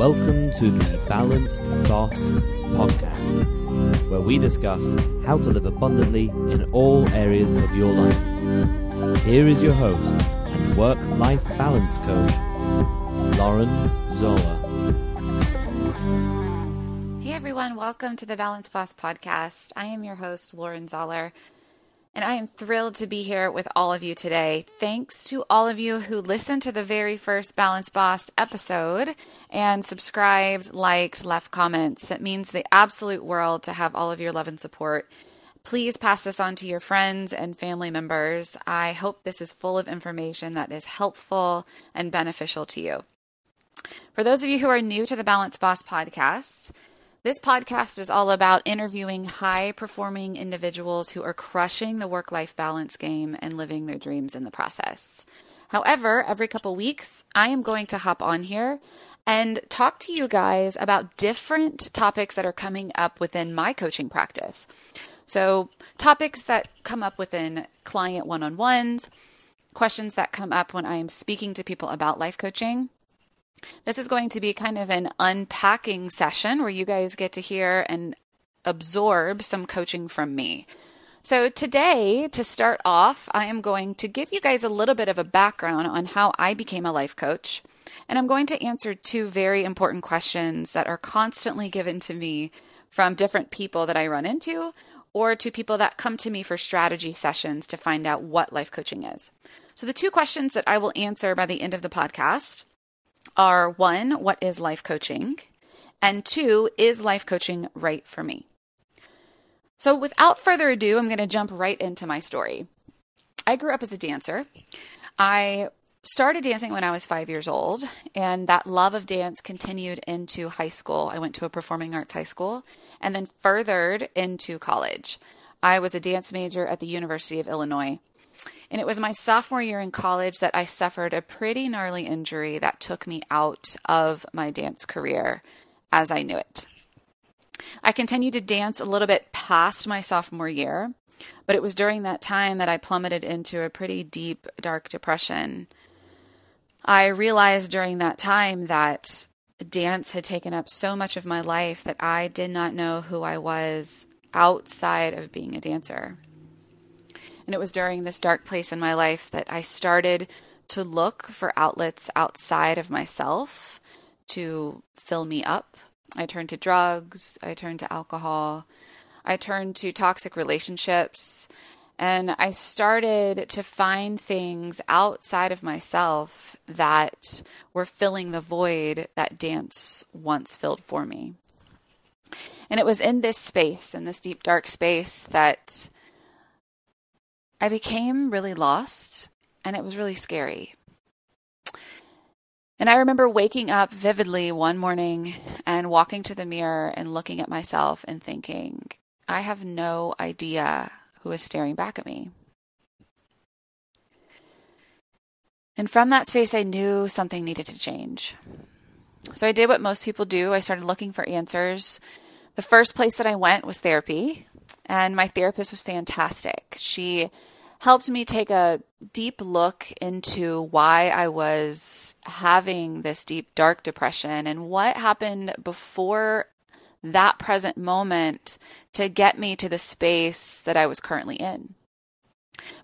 Welcome to the Balanced Boss podcast, where we discuss how to live abundantly in all areas of your life. Here is your host and work life balance coach, Lauren Zoeller. Hey everyone, welcome to the Balanced Boss podcast. I am your host, Lauren Zoeller. And I am thrilled to be here with all of you today. Thanks to all of you who listened to the very first Balance Boss episode and subscribed, liked, left comments. It means the absolute world to have all of your love and support. Please pass this on to your friends and family members. I hope this is full of information that is helpful and beneficial to you. For those of you who are new to the Balance Boss podcast, this podcast is all about interviewing high performing individuals who are crushing the work life balance game and living their dreams in the process. However, every couple weeks, I am going to hop on here and talk to you guys about different topics that are coming up within my coaching practice. So, topics that come up within client one on ones, questions that come up when I am speaking to people about life coaching, this is going to be kind of an unpacking session where you guys get to hear and absorb some coaching from me. So, today, to start off, I am going to give you guys a little bit of a background on how I became a life coach. And I'm going to answer two very important questions that are constantly given to me from different people that I run into or to people that come to me for strategy sessions to find out what life coaching is. So, the two questions that I will answer by the end of the podcast are one, what is life coaching? And two, is life coaching right for me? So, without further ado, I'm going to jump right into my story. I grew up as a dancer. I started dancing when I was five years old, and that love of dance continued into high school. I went to a performing arts high school and then furthered into college. I was a dance major at the University of Illinois. And it was my sophomore year in college that I suffered a pretty gnarly injury that took me out of my dance career as I knew it. I continued to dance a little bit past my sophomore year, but it was during that time that I plummeted into a pretty deep, dark depression. I realized during that time that dance had taken up so much of my life that I did not know who I was outside of being a dancer. And it was during this dark place in my life that I started to look for outlets outside of myself to fill me up. I turned to drugs, I turned to alcohol, I turned to toxic relationships, and I started to find things outside of myself that were filling the void that dance once filled for me. And it was in this space, in this deep, dark space, that I became really lost and it was really scary. And I remember waking up vividly one morning and walking to the mirror and looking at myself and thinking, I have no idea who is staring back at me. And from that space, I knew something needed to change. So I did what most people do. I started looking for answers. The first place that I went was therapy. And my therapist was fantastic. She helped me take a deep look into why I was having this deep, dark depression and what happened before that present moment to get me to the space that I was currently in.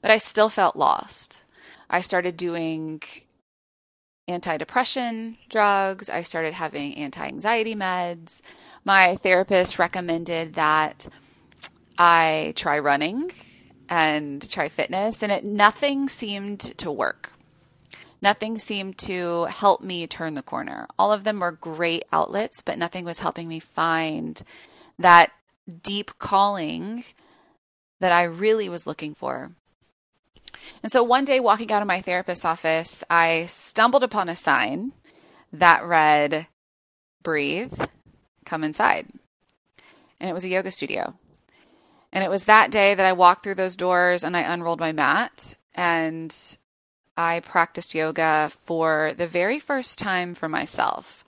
But I still felt lost. I started doing antidepressant drugs. I started having anti anxiety meds. My therapist recommended that I try running and try fitness, and it nothing seemed to work. Nothing seemed to help me turn the corner. All of them were great outlets, but nothing was helping me find that deep calling that I really was looking for. And so one day, walking out of my therapist's office, I stumbled upon a sign that read, Breathe, come inside. And it was a yoga studio. And it was that day that I walked through those doors and I unrolled my mat and I practiced yoga for the very first time for myself.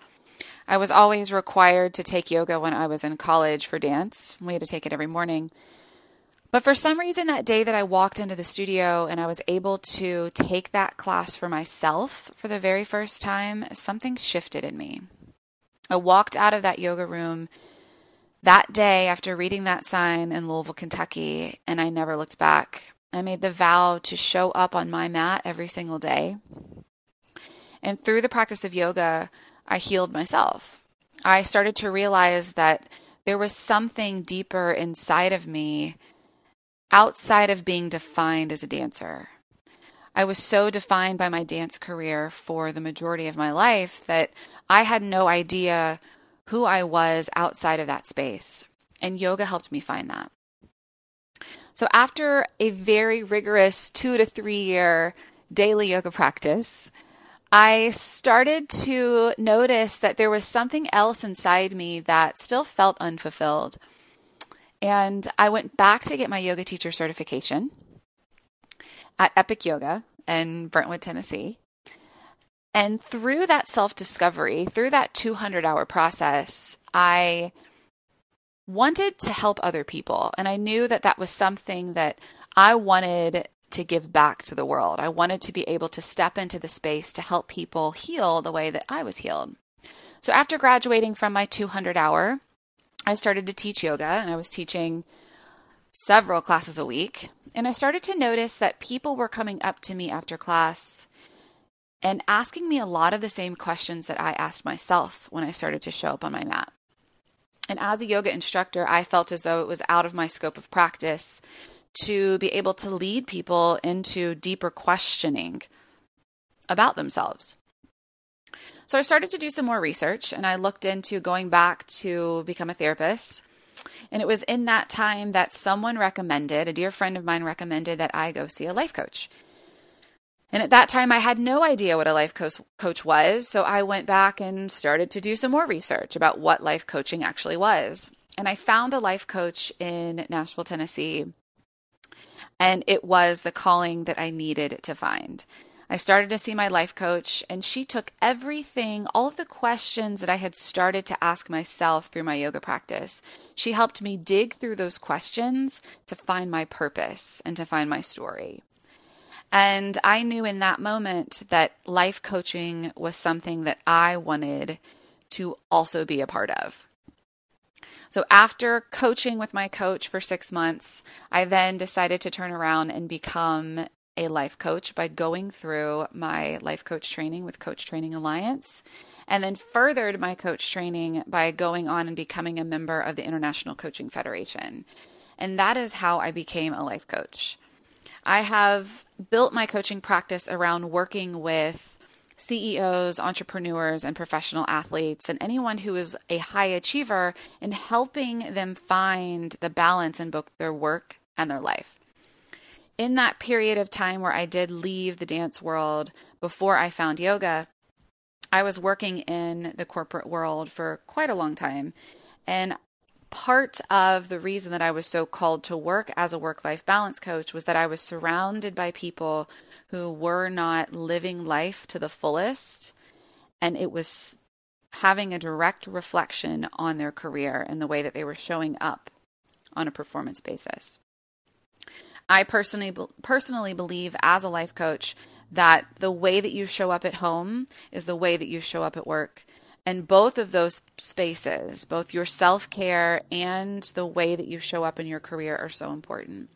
I was always required to take yoga when I was in college for dance. We had to take it every morning. But for some reason, that day that I walked into the studio and I was able to take that class for myself for the very first time, something shifted in me. I walked out of that yoga room that day after reading that sign in Louisville, Kentucky, and I never looked back. I made the vow to show up on my mat every single day. And through the practice of yoga, I healed myself. I started to realize that there was something deeper inside of me outside of being defined as a dancer. I was so defined by my dance career for the majority of my life that I had no idea who I was outside of that space. And yoga helped me find that. So, after a very rigorous two to three year daily yoga practice, I started to notice that there was something else inside me that still felt unfulfilled. And I went back to get my yoga teacher certification at Epic Yoga in Brentwood, Tennessee. And through that self discovery, through that 200 hour process, I wanted to help other people. And I knew that that was something that I wanted to give back to the world. I wanted to be able to step into the space to help people heal the way that I was healed. So after graduating from my 200 hour, I started to teach yoga and I was teaching several classes a week. And I started to notice that people were coming up to me after class and asking me a lot of the same questions that I asked myself when I started to show up on my mat. And as a yoga instructor, I felt as though it was out of my scope of practice to be able to lead people into deeper questioning about themselves. So I started to do some more research and I looked into going back to become a therapist. And it was in that time that someone recommended, a dear friend of mine recommended that I go see a life coach. And at that time, I had no idea what a life coach, was. So I went back and started to do some more research about what life coaching actually was. And I found a life coach in Nashville, Tennessee and it was the calling that I needed to find. I started to see my life coach, and she took everything, all of the questions that I had started to ask myself through my yoga practice. She helped me dig through those questions to find my purpose and to find my story. And I knew in that moment that life coaching was something that I wanted to also be a part of. So after coaching with my coach for six months, I then decided to turn around and become a life coach by going through my life coach training with Coach Training Alliance, and then furthered my coach training by going on and becoming a member of the International Coaching Federation. And that is how I became a life coach. I have built my coaching practice around working with CEOs, entrepreneurs, and professional athletes, and anyone who is a high achiever in helping them find the balance in both their work and their life. In that period of time where I did leave the dance world before I found yoga, I was working in the corporate world for quite a long time. And part of the reason that I was so called to work as a work life balance coach was that I was surrounded by people who were not living life to the fullest. And it was having a direct reflection on their career and the way that they were showing up on a performance basis. I personally personally believe as a life coach that the way that you show up at home is the way that you show up at work and both of those spaces, both your self care and the way that you show up in your career, are so important.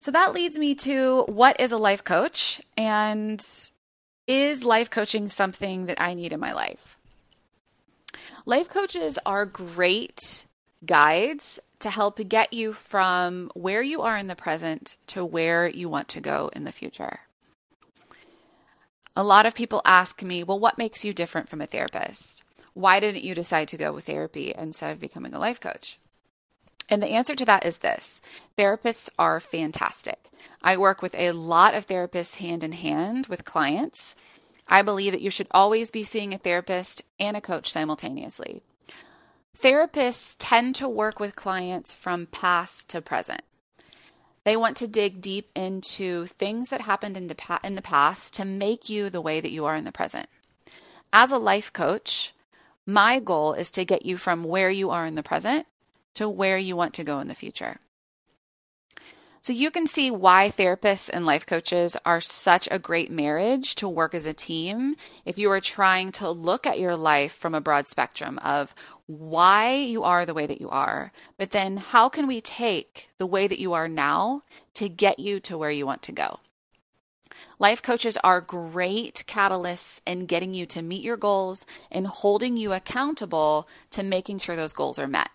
So that leads me to what is a life coach? And is life coaching something that I need in my life? Life coaches are great guides to help get you from where you are in the present to where you want to go in the future. A lot of people ask me, well, what makes you different from a therapist? Why didn't you decide to go with therapy instead of becoming a life coach? And the answer to that is this therapists are fantastic. I work with a lot of therapists hand in hand with clients. I believe that you should always be seeing a therapist and a coach simultaneously. Therapists tend to work with clients from past to present. They want to dig deep into things that happened in the, in the past to make you the way that you are in the present. As a life coach, my goal is to get you from where you are in the present to where you want to go in the future. So you can see why therapists and life coaches are such a great marriage to work as a team if you are trying to look at your life from a broad spectrum of why you are the way that you are, but then how can we take the way that you are now to get you to where you want to go? Life coaches are great catalysts in getting you to meet your goals and holding you accountable to making sure those goals are met.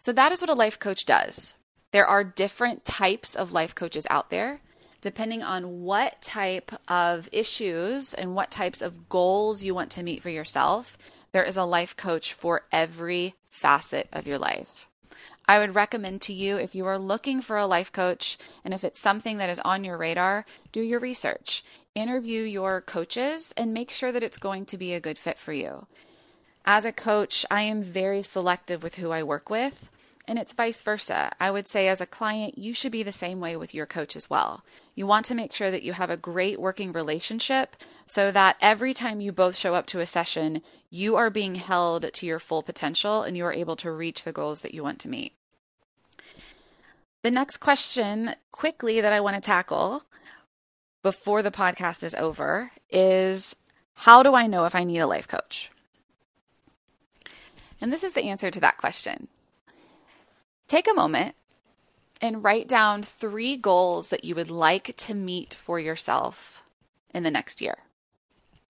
So, that is what a life coach does. There are different types of life coaches out there. Depending on what type of issues and what types of goals you want to meet for yourself, there is a life coach for every facet of your life. I would recommend to you if you are looking for a life coach and if it's something that is on your radar, do your research. Interview your coaches and make sure that it's going to be a good fit for you. As a coach, I am very selective with who I work with. And it's vice versa. I would say, as a client, you should be the same way with your coach as well. You want to make sure that you have a great working relationship so that every time you both show up to a session, you are being held to your full potential and you are able to reach the goals that you want to meet. The next question, quickly, that I want to tackle before the podcast is over is how do I know if I need a life coach? And this is the answer to that question. Take a moment and write down three goals that you would like to meet for yourself in the next year.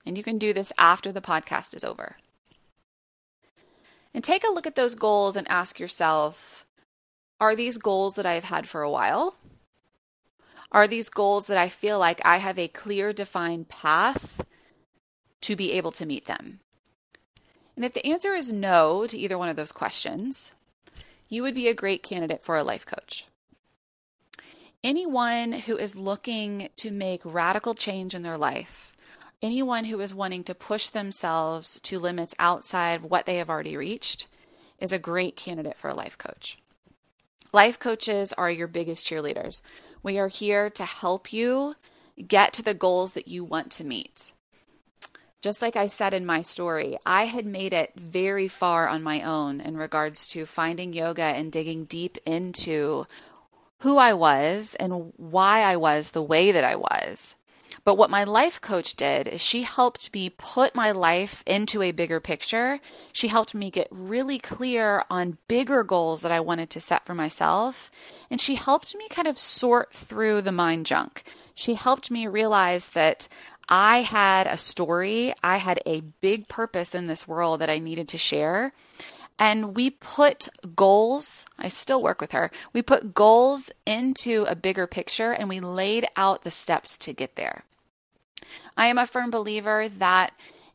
And you can do this after the podcast is over. And take a look at those goals and ask yourself are these goals that I've had for a while? Are these goals that I feel like I have a clear, defined path to be able to meet them? And if the answer is no to either one of those questions, you would be a great candidate for a life coach. Anyone who is looking to make radical change in their life, anyone who is wanting to push themselves to limits outside what they have already reached, is a great candidate for a life coach. Life coaches are your biggest cheerleaders. We are here to help you get to the goals that you want to meet. Just like I said in my story, I had made it very far on my own in regards to finding yoga and digging deep into who I was and why I was the way that I was. But what my life coach did is she helped me put my life into a bigger picture. She helped me get really clear on bigger goals that I wanted to set for myself. And she helped me kind of sort through the mind junk. She helped me realize that I had a story, I had a big purpose in this world that I needed to share. And we put goals, I still work with her, we put goals into a bigger picture and we laid out the steps to get there. I am a firm believer that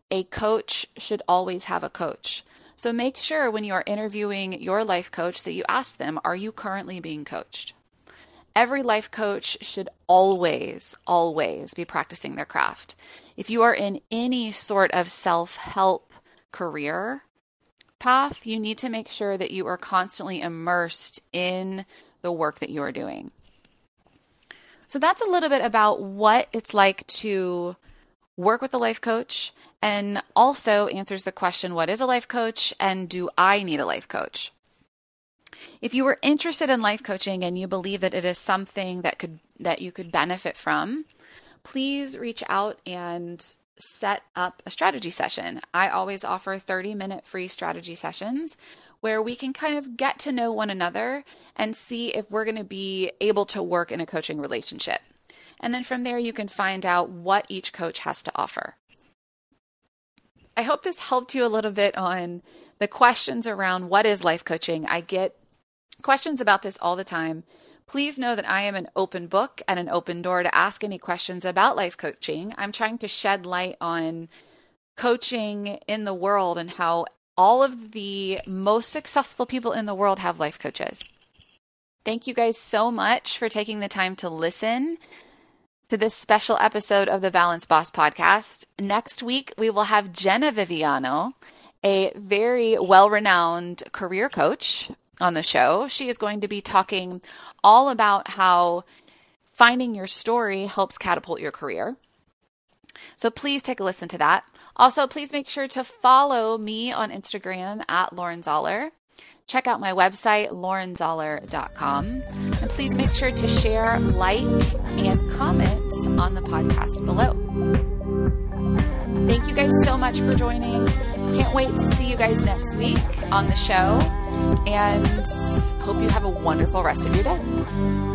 a coach should always have a coach. So make sure when you are interviewing your life coach that you ask them, Are you currently being coached? Every life coach should always, always be practicing their craft. If you are in any sort of self help career path, you need to make sure that you are constantly immersed in the work that you are doing. So that's a little bit about what it's like to work with a life coach and also answers the question what is a life coach and do I need a life coach? If you were interested in life coaching and you believe that it is something that could that you could benefit from, please reach out and set up a strategy session. I always offer 30 minute free strategy sessions where we can kind of get to know one another and see if we're going to be able to work in a coaching relationship. And then from there, you can find out what each coach has to offer. I hope this helped you a little bit on the questions around what is life coaching. I get questions about this all the time. Please know that I am an open book and an open door to ask any questions about life coaching. I'm trying to shed light on coaching in the world and how all of the most successful people in the world have life coaches. Thank you guys so much for taking the time to listen to this special episode of the Balance Boss podcast. Next week, we will have Jenna Viviano, a very well renowned career coach on the show. She is going to be talking all about how finding your story helps catapult your career. So please take a listen to that. Also, please make sure to follow me on Instagram at Lauren Zoeller. Check out my website, laurenzoeller.com. And And please make sure to share, like, and comment on the podcast below. Thank you guys so much for joining. Can't wait to see you guys next week on the show. And hope you have a wonderful rest of your day.